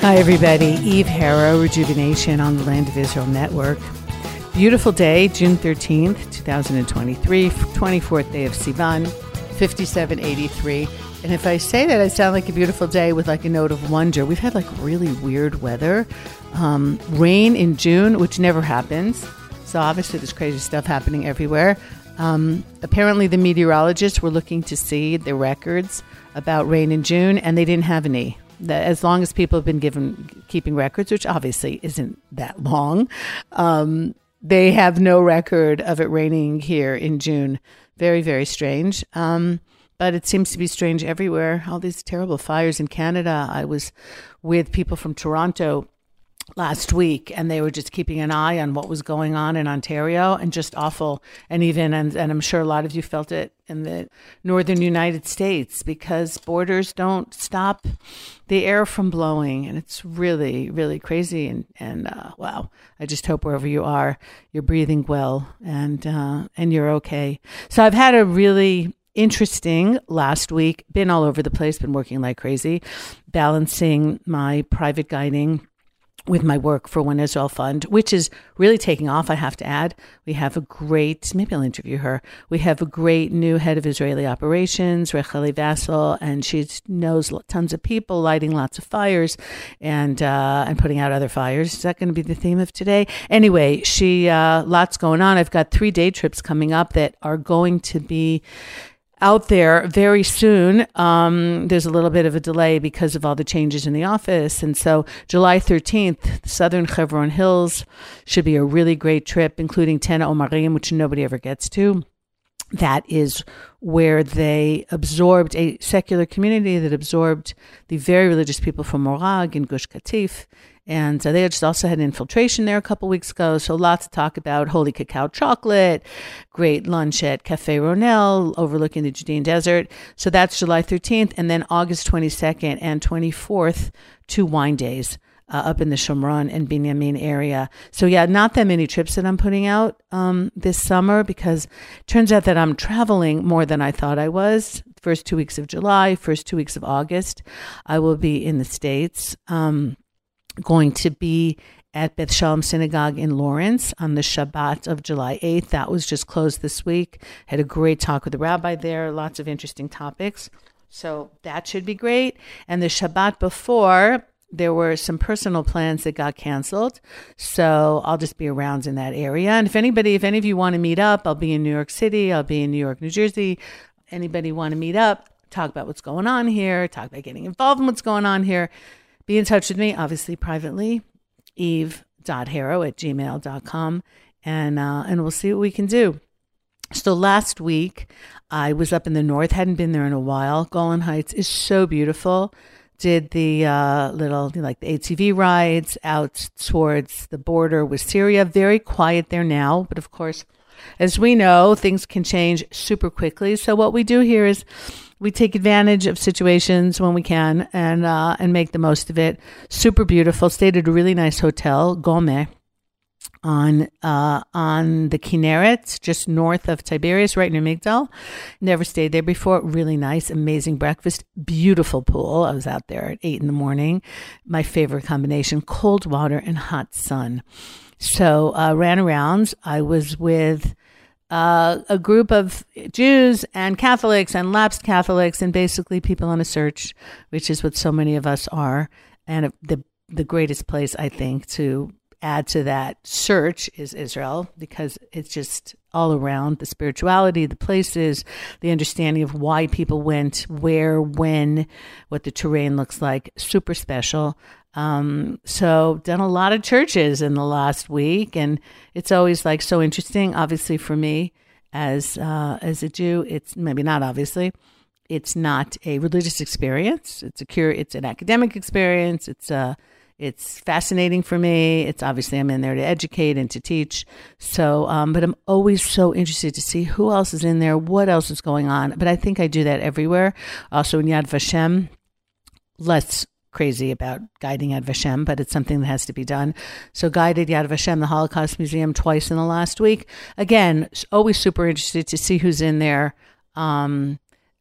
Hi, everybody. Eve Harow, Rejuvenation on the Land of Israel Network. Beautiful day, June 13th, 2023, 24th day of Sivan, 5783. And if I say that, I sound like a beautiful day with like a note of wonder. We've had like really weird weather. Um, rain in June, which never happens. So obviously, there's crazy stuff happening everywhere. Um, apparently, the meteorologists were looking to see the records about rain in June, and they didn't have any that as long as people have been given keeping records, which obviously isn't that long, um, they have no record of it raining here in June. Very, very strange. Um, but it seems to be strange everywhere. All these terrible fires in Canada. I was with people from Toronto last week and they were just keeping an eye on what was going on in Ontario and just awful. And even and, and I'm sure a lot of you felt it in the northern United States because borders don't stop the air from blowing and it's really really crazy. And and uh, wow. I just hope wherever you are you're breathing well and uh, and you're okay. So I've had a really interesting last week. Been all over the place been working like crazy balancing my private guiding with my work for One Israel Fund, which is really taking off, I have to add. We have a great, maybe I'll interview her. We have a great new head of Israeli operations, Racheli Vassal, and she knows tons of people, lighting lots of fires and, uh, and putting out other fires. Is that going to be the theme of today? Anyway, she, uh, lots going on. I've got three day trips coming up that are going to be out there very soon. Um, there's a little bit of a delay because of all the changes in the office. And so July 13th, Southern Chevron Hills should be a really great trip, including Tena Omarim, which nobody ever gets to. That is where they absorbed a secular community that absorbed the very religious people from Morag and Gush Katif and they just also had infiltration there a couple weeks ago. So lots to talk about. Holy cacao chocolate, great lunch at Cafe Ronel overlooking the Judean desert. So that's July 13th. And then August 22nd and 24th, two wine days. Uh, up in the Shomron and Binyamin area. So yeah, not that many trips that I'm putting out um, this summer because it turns out that I'm traveling more than I thought I was. First two weeks of July, first two weeks of August, I will be in the States. Um, going to be at Beth Shalom Synagogue in Lawrence on the Shabbat of July 8th. That was just closed this week. Had a great talk with the rabbi there, lots of interesting topics. So that should be great. And the Shabbat before, there were some personal plans that got canceled. So I'll just be around in that area. And if anybody, if any of you want to meet up, I'll be in New York City, I'll be in New York, New Jersey. Anybody want to meet up, talk about what's going on here, talk about getting involved in what's going on here be in touch with me, obviously privately, eve.harow at gmail.com, and, uh, and we'll see what we can do. So last week, I was up in the north, hadn't been there in a while. Golan Heights is so beautiful. Did the uh, little, like the ATV rides out towards the border with Syria. Very quiet there now, but of course, as we know, things can change super quickly. So what we do here is we take advantage of situations when we can and uh, and make the most of it. Super beautiful. Stayed at a really nice hotel, Gourmet, on uh, on the Kinneret, just north of Tiberias, right near Migdal. Never stayed there before. Really nice, amazing breakfast, beautiful pool. I was out there at eight in the morning. My favorite combination: cold water and hot sun. So uh, ran around. I was with uh, a group of Jews and Catholics and lapsed Catholics and basically people on a search, which is what so many of us are. And the the greatest place I think to add to that search is Israel because it's just all around the spirituality, the places, the understanding of why people went, where, when, what the terrain looks like. Super special. Um, so done a lot of churches in the last week, and it's always like so interesting. Obviously, for me as uh, as a Jew, it's maybe not obviously. It's not a religious experience. It's a cure. It's an academic experience. It's a it's fascinating for me. It's obviously I'm in there to educate and to teach. So, um, but I'm always so interested to see who else is in there, what else is going on. But I think I do that everywhere. Also in Yad Vashem, less crazy about guiding Yad Vashem, but it's something that has to be done. So guided Yad Vashem, the Holocaust Museum, twice in the last week. Again, always super interested to see who's in there. Um,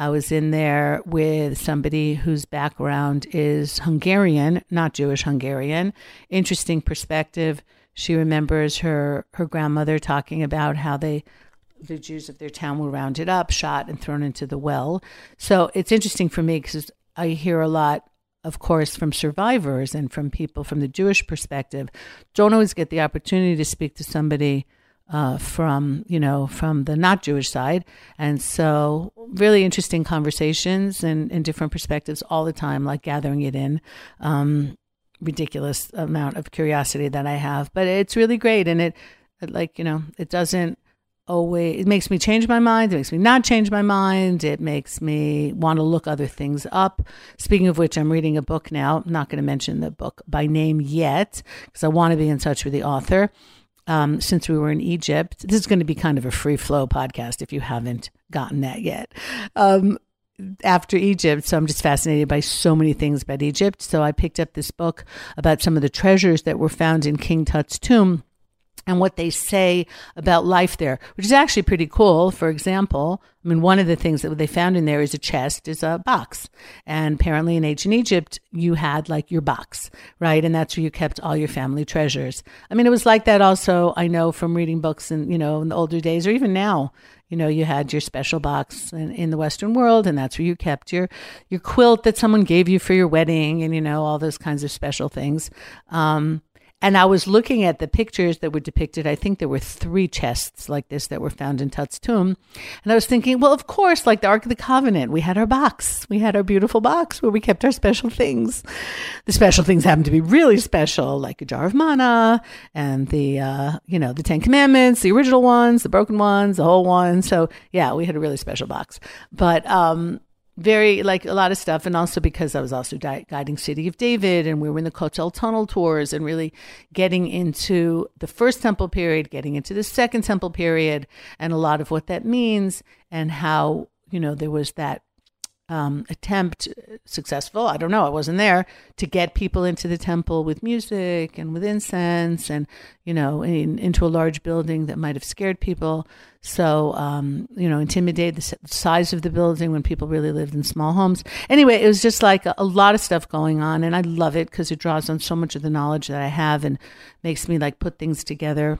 I was in there with somebody whose background is Hungarian, not Jewish Hungarian. Interesting perspective. She remembers her her grandmother talking about how they the Jews of their town were rounded up, shot, and thrown into the well. So it's interesting for me because I hear a lot, of course, from survivors and from people from the Jewish perspective. Don't always get the opportunity to speak to somebody uh, from you know from the not Jewish side, and so really interesting conversations and, and different perspectives all the time, like gathering it in. Um, ridiculous amount of curiosity that I have, but it's really great, and it, it like you know it doesn't always it makes me change my mind. It makes me not change my mind. It makes me want to look other things up. Speaking of which i'm reading a book now. I'm not going to mention the book by name yet because i want to be in touch with the author um, since we were in egypt this is going to be kind of a free flow podcast if you haven't gotten that yet um, after Egypt. So I'm just fascinated by so many things about Egypt. So I picked up this book about some of the treasures that were found in King Tut's tomb and what they say about life there, which is actually pretty cool. For example, I mean, one of the things that they found in there is a chest, is a box. And apparently in ancient Egypt, you had like your box, right? And that's where you kept all your family treasures. I mean, it was like that also, I know from reading books and, you know, in the older days or even now, you know, you had your special box in, in the Western world, and that's where you kept your your quilt that someone gave you for your wedding, and you know all those kinds of special things. Um, and I was looking at the pictures that were depicted. I think there were three chests like this that were found in Tut's tomb. And I was thinking, well, of course, like the Ark of the Covenant, we had our box. We had our beautiful box where we kept our special things. The special things happened to be really special, like a jar of manna and the, uh, you know, the Ten Commandments, the original ones, the broken ones, the whole one. So yeah, we had a really special box. But, um, very like a lot of stuff and also because i was also di- guiding city of david and we were in the kotel tunnel tours and really getting into the first temple period getting into the second temple period and a lot of what that means and how you know there was that um, attempt successful i don't know i wasn't there to get people into the temple with music and with incense and you know in, into a large building that might have scared people. So um, you know intimidate the size of the building when people really lived in small homes. Anyway it was just like a, a lot of stuff going on and i love it because it draws on so much of the knowledge that i have and makes me like put things together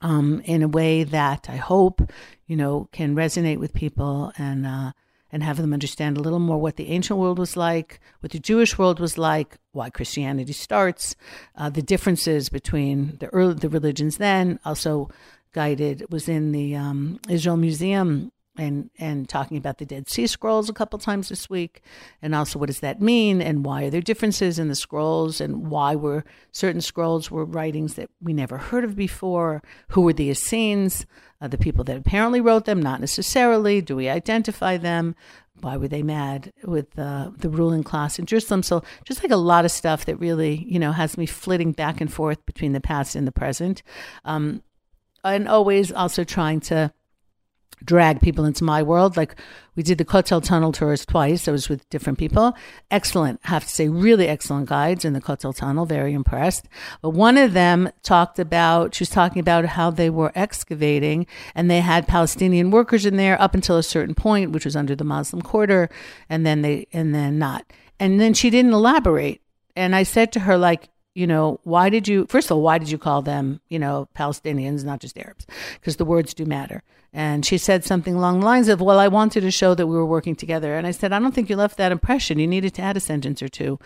um, in a way that i hope you know can resonate with people and uh, and have them understand a little more what the ancient world was like, what the Jewish world was like, why Christianity starts, uh, the differences between the early the religions then. Also, guided was in the um, Israel Museum and and talking about the Dead Sea Scrolls a couple times this week, and also what does that mean, and why are there differences in the scrolls, and why were certain scrolls were writings that we never heard of before? Who were the Essenes, uh, the people that apparently wrote them? Not necessarily. Do we identify them? Why were they mad with uh, the ruling class in Jerusalem? So just like a lot of stuff that really you know has me flitting back and forth between the past and the present, um, and always also trying to drag people into my world. Like we did the Kotel Tunnel tours twice. I was with different people. Excellent. I have to say, really excellent guides in the Kotel Tunnel. Very impressed. But one of them talked about, she was talking about how they were excavating and they had Palestinian workers in there up until a certain point, which was under the Muslim quarter. And then they, and then not. And then she didn't elaborate. And I said to her, like, you know, why did you, first of all, why did you call them, you know, Palestinians, not just Arabs? Because the words do matter. And she said something along the lines of, Well, I wanted to show that we were working together. And I said, I don't think you left that impression. You needed to add a sentence or two.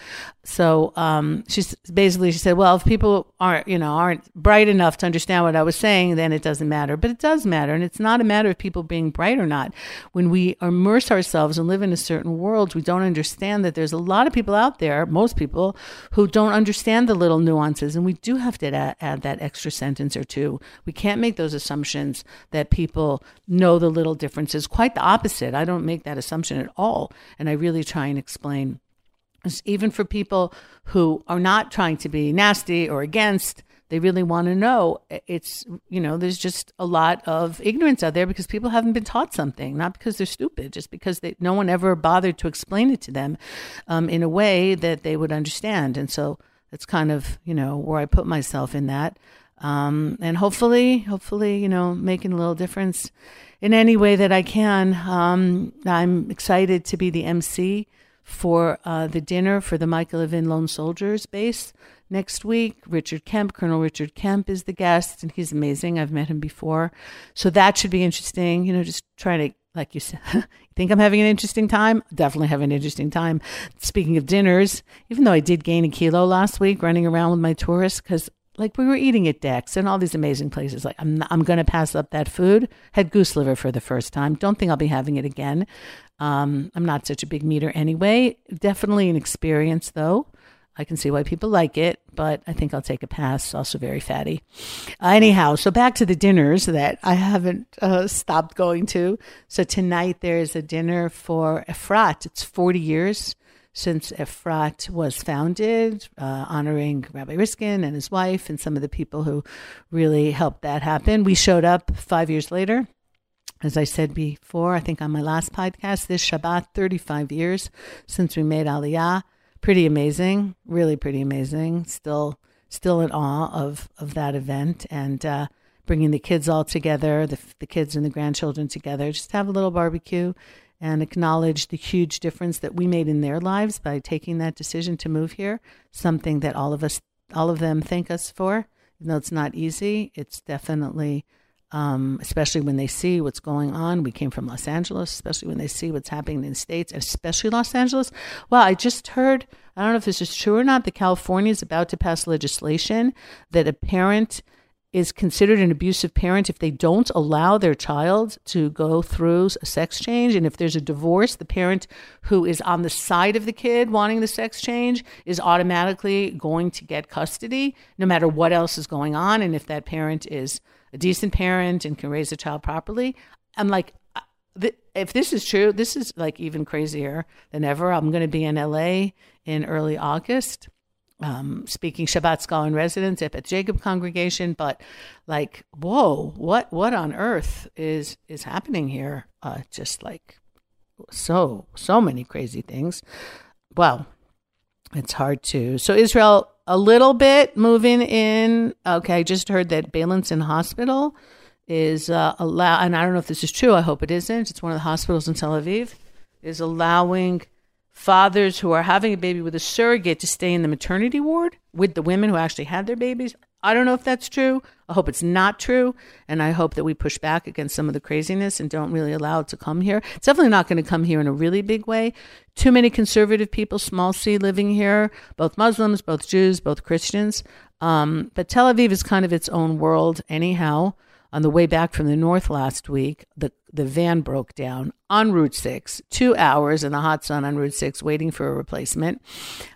So um, she's basically, she said, Well, if people aren't, you know, aren't bright enough to understand what I was saying, then it doesn't matter. But it does matter. And it's not a matter of people being bright or not. When we immerse ourselves and live in a certain world, we don't understand that there's a lot of people out there, most people, who don't understand the little nuances. And we do have to add, add that extra sentence or two. We can't make those assumptions that people know the little differences. Quite the opposite. I don't make that assumption at all. And I really try and explain, even for people who are not trying to be nasty or against, they really want to know. It's, you know, there's just a lot of ignorance out there because people haven't been taught something, not because they're stupid, just because they, no one ever bothered to explain it to them um, in a way that they would understand. And so that's kind of, you know, where I put myself in that. Um, and hopefully, hopefully, you know, making a little difference in any way that I can. Um, I'm excited to be the MC for uh, the dinner for the Michael Levin Lone Soldiers base next week. Richard Kemp, Colonel Richard Kemp is the guest, and he's amazing. I've met him before. So that should be interesting. You know, just trying to, like you said, think I'm having an interesting time? Definitely have an interesting time. Speaking of dinners, even though I did gain a kilo last week running around with my tourists, because like we were eating at Dex and all these amazing places. Like I'm, I'm going to pass up that food. Had goose liver for the first time. Don't think I'll be having it again. Um, I'm not such a big meter anyway. Definitely an experience though. I can see why people like it, but I think I'll take a pass. Also very fatty. Uh, anyhow, so back to the dinners that I haven't uh, stopped going to. So tonight there is a dinner for Efrat. It's 40 years since Efrat was founded, uh, honoring Rabbi Riskin and his wife and some of the people who really helped that happen. We showed up five years later. As I said before, I think on my last podcast, this Shabbat, 35 years since we made Aliyah. Pretty amazing, really pretty amazing. Still, still in awe of, of that event and uh, bringing the kids all together, the, the kids and the grandchildren together. Just have a little barbecue and acknowledge the huge difference that we made in their lives by taking that decision to move here. Something that all of us, all of them, thank us for. Even though it's not easy, it's definitely, um, especially when they see what's going on. We came from Los Angeles, especially when they see what's happening in the states, especially Los Angeles. Well, I just heard. I don't know if this is true or not. That California is about to pass legislation that a parent is considered an abusive parent if they don't allow their child to go through a sex change. And if there's a divorce, the parent who is on the side of the kid wanting the sex change is automatically going to get custody no matter what else is going on. And if that parent is a decent parent and can raise a child properly, I'm like, uh, if this is true, this is like even crazier than ever. I'm going to be in LA in early August um, speaking Shabbat Scholar in residence at the Jacob congregation, but like, whoa, what what on earth is is happening here? Uh, just like so so many crazy things. Well, it's hard to. So Israel a little bit moving in. Okay, I just heard that Beilinson Hospital is uh, allow, and I don't know if this is true. I hope it isn't. It's one of the hospitals in Tel Aviv is allowing fathers who are having a baby with a surrogate to stay in the maternity ward with the women who actually had their babies. I don't know if that's true. I hope it's not true. And I hope that we push back against some of the craziness and don't really allow it to come here. It's definitely not going to come here in a really big way. Too many conservative people, small c, living here, both Muslims, both Jews, both Christians. Um, but Tel Aviv is kind of its own world, anyhow on the way back from the north last week, the, the van broke down on Route 6, two hours in the hot sun on Route 6, waiting for a replacement.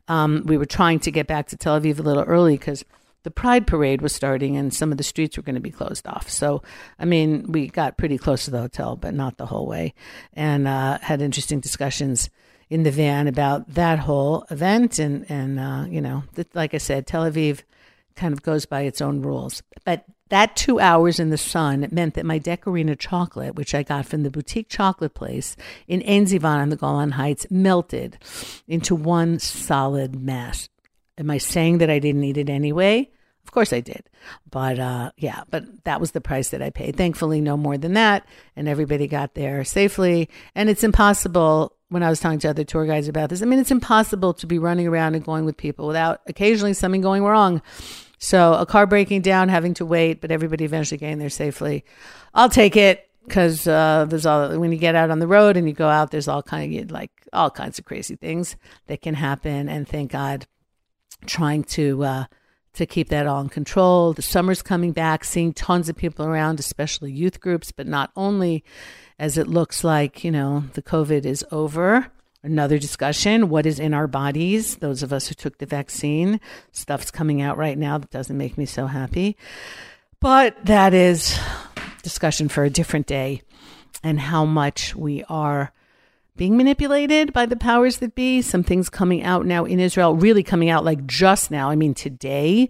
Um, we were trying to get back to Tel Aviv a little early because the Pride Parade was starting and some of the streets were going to be closed off. So, I mean, we got pretty close to the hotel, but not the whole way, and uh, had interesting discussions in the van about that whole event. And, and uh, you know, like I said, Tel Aviv kind of goes by its own rules. But that two hours in the sun meant that my De Karina chocolate, which I got from the boutique chocolate place in Ein Zivan on the Golan Heights, melted into one solid mass. Am I saying that I didn't eat it anyway? Of course I did. But uh, yeah, but that was the price that I paid. Thankfully, no more than that. And everybody got there safely. And it's impossible when I was talking to other tour guides about this. I mean, it's impossible to be running around and going with people without occasionally something going wrong. So a car breaking down, having to wait, but everybody eventually getting there safely. I'll take it because uh, there's all when you get out on the road and you go out, there's all kind of like all kinds of crazy things that can happen. And thank God, trying to uh, to keep that all in control. The summer's coming back, seeing tons of people around, especially youth groups, but not only. As it looks like you know the COVID is over another discussion. What is in our bodies? Those of us who took the vaccine stuff's coming out right now that doesn't make me so happy. But that is discussion for a different day and how much we are being manipulated by the powers that be. Some things coming out now in israel really coming out like just now i mean today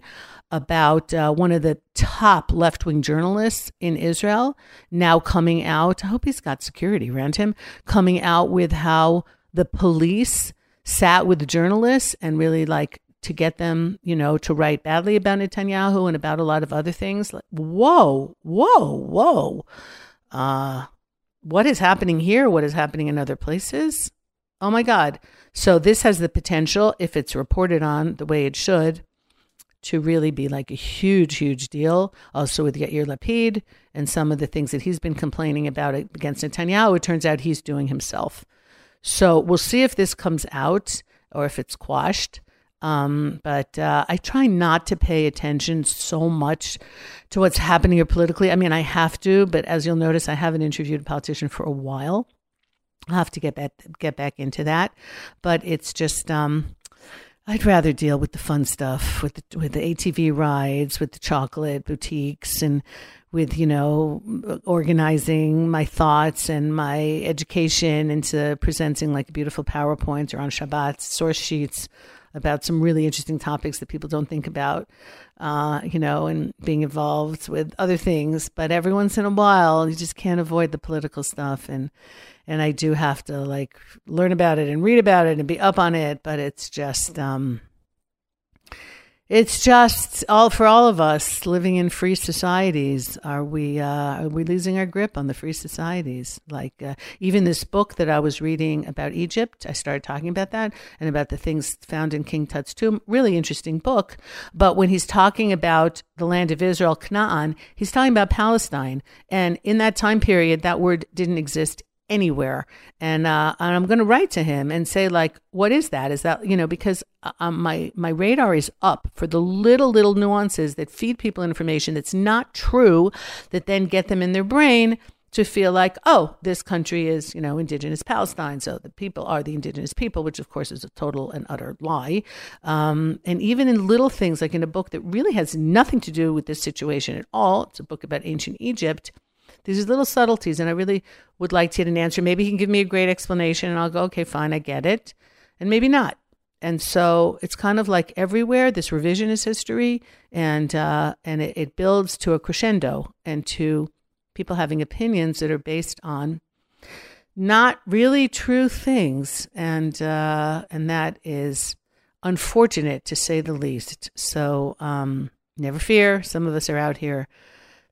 about uh, one of the top left wing journalists in Israel now coming out. I hope he's got security around him, coming out with how the police sat with journalists and really like to get them, you know, to write badly about Netanyahu and about a lot of other things. Like, whoa, whoa, whoa. Uh, what is happening here? What is happening in other places? Oh my God. So this has the potential, if it's reported on the way it should, to really be like a huge, huge deal. Also with Yair Lapid and some of the things that he's been complaining about against Netanyahu, it turns out he's doing himself. So we'll see if this comes out or if it's quashed. Um, but uh, I try not to pay attention so much to what's happening here politically. I mean, I have to, but as you'll notice, I haven't interviewed a politician for a while. I'll have to get back get back into that, but it's just um, I'd rather deal with the fun stuff, with the with the ATV rides, with the chocolate boutiques, and with you know organizing my thoughts and my education into presenting like beautiful PowerPoints or on Shabbat source sheets about some really interesting topics that people don't think about, uh, you know, and being involved with other things. But every once in a while, you just can't avoid the political stuff, and and I do have to like learn about it and read about it and be up on it. But it's just, um, it's just all for all of us living in free societies. Are we uh, are we losing our grip on the free societies? Like uh, even this book that I was reading about Egypt, I started talking about that and about the things found in King Tut's tomb. Really interesting book. But when he's talking about the land of Israel, Canaan, he's talking about Palestine, and in that time period, that word didn't exist anywhere. And, uh, and I'm going to write to him and say, like, what is that? Is that, you know, because uh, um, my, my radar is up for the little, little nuances that feed people information that's not true, that then get them in their brain to feel like, oh, this country is, you know, indigenous Palestine. So the people are the indigenous people, which of course is a total and utter lie. Um, and even in little things, like in a book that really has nothing to do with this situation at all, it's a book about ancient Egypt these are little subtleties, and I really would like to get an answer. Maybe he can give me a great explanation, and I'll go, okay, fine, I get it, and maybe not. And so it's kind of like everywhere this revisionist history, and uh, and it, it builds to a crescendo and to people having opinions that are based on not really true things, and uh, and that is unfortunate to say the least. So um, never fear, some of us are out here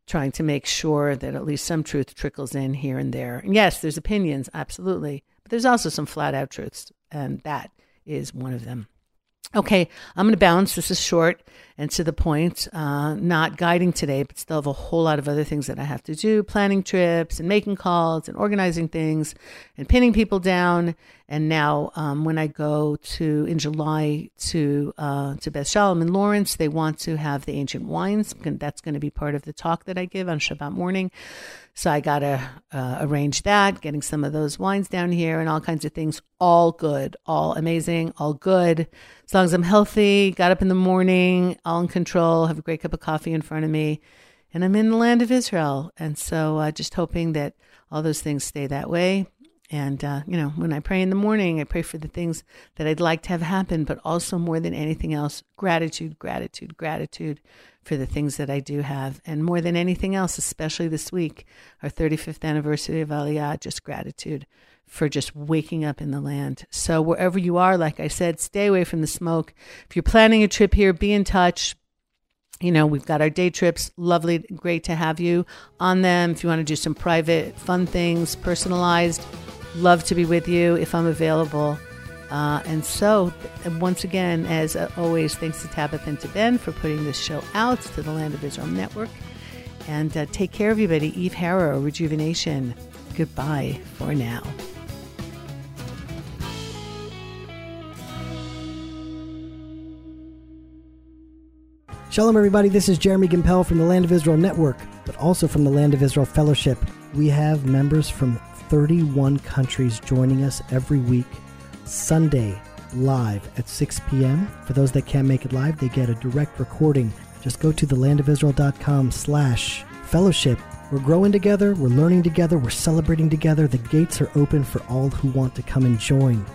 trying to make sure that at least some truth trickles in here and there. And yes, there's opinions, absolutely, but there's also some flat out truths, and that is one of them. Okay, I'm going to bounce. This is short and to the point, uh, not guiding today, but still have a whole lot of other things that I have to do planning trips and making calls and organizing things and pinning people down. And now, um, when I go to in July to uh, to Beth Shalom in Lawrence, they want to have the ancient wines. That's going to be part of the talk that I give on Shabbat morning. So I got to uh, arrange that, getting some of those wines down here and all kinds of things. All good, all amazing, all good. As long as I'm healthy, got up in the morning, all in control, have a great cup of coffee in front of me, and I'm in the land of Israel. And so uh, just hoping that all those things stay that way. And, uh, you know, when I pray in the morning, I pray for the things that I'd like to have happen, but also more than anything else, gratitude, gratitude, gratitude for the things that I do have. And more than anything else, especially this week, our 35th anniversary of Aliyah, just gratitude for just waking up in the land. So wherever you are, like I said, stay away from the smoke. If you're planning a trip here, be in touch. You know, we've got our day trips. Lovely, great to have you on them. If you want to do some private, fun things, personalized, love to be with you if I'm available. Uh, and so, once again, as always, thanks to Tabitha and to Ben for putting this show out to the Land of Israel Network. And uh, take care, everybody. Eve Harow, Rejuvenation. Goodbye for now. Shalom, everybody. This is Jeremy Gimpel from the Land of Israel Network, but also from the Land of Israel Fellowship. We have members from 31 countries joining us every week Sunday live at 6 p.m. For those that can't make it live, they get a direct recording. Just go to thelandofisrael.com slash fellowship. We're growing together, we're learning together, we're celebrating together. The gates are open for all who want to come and join.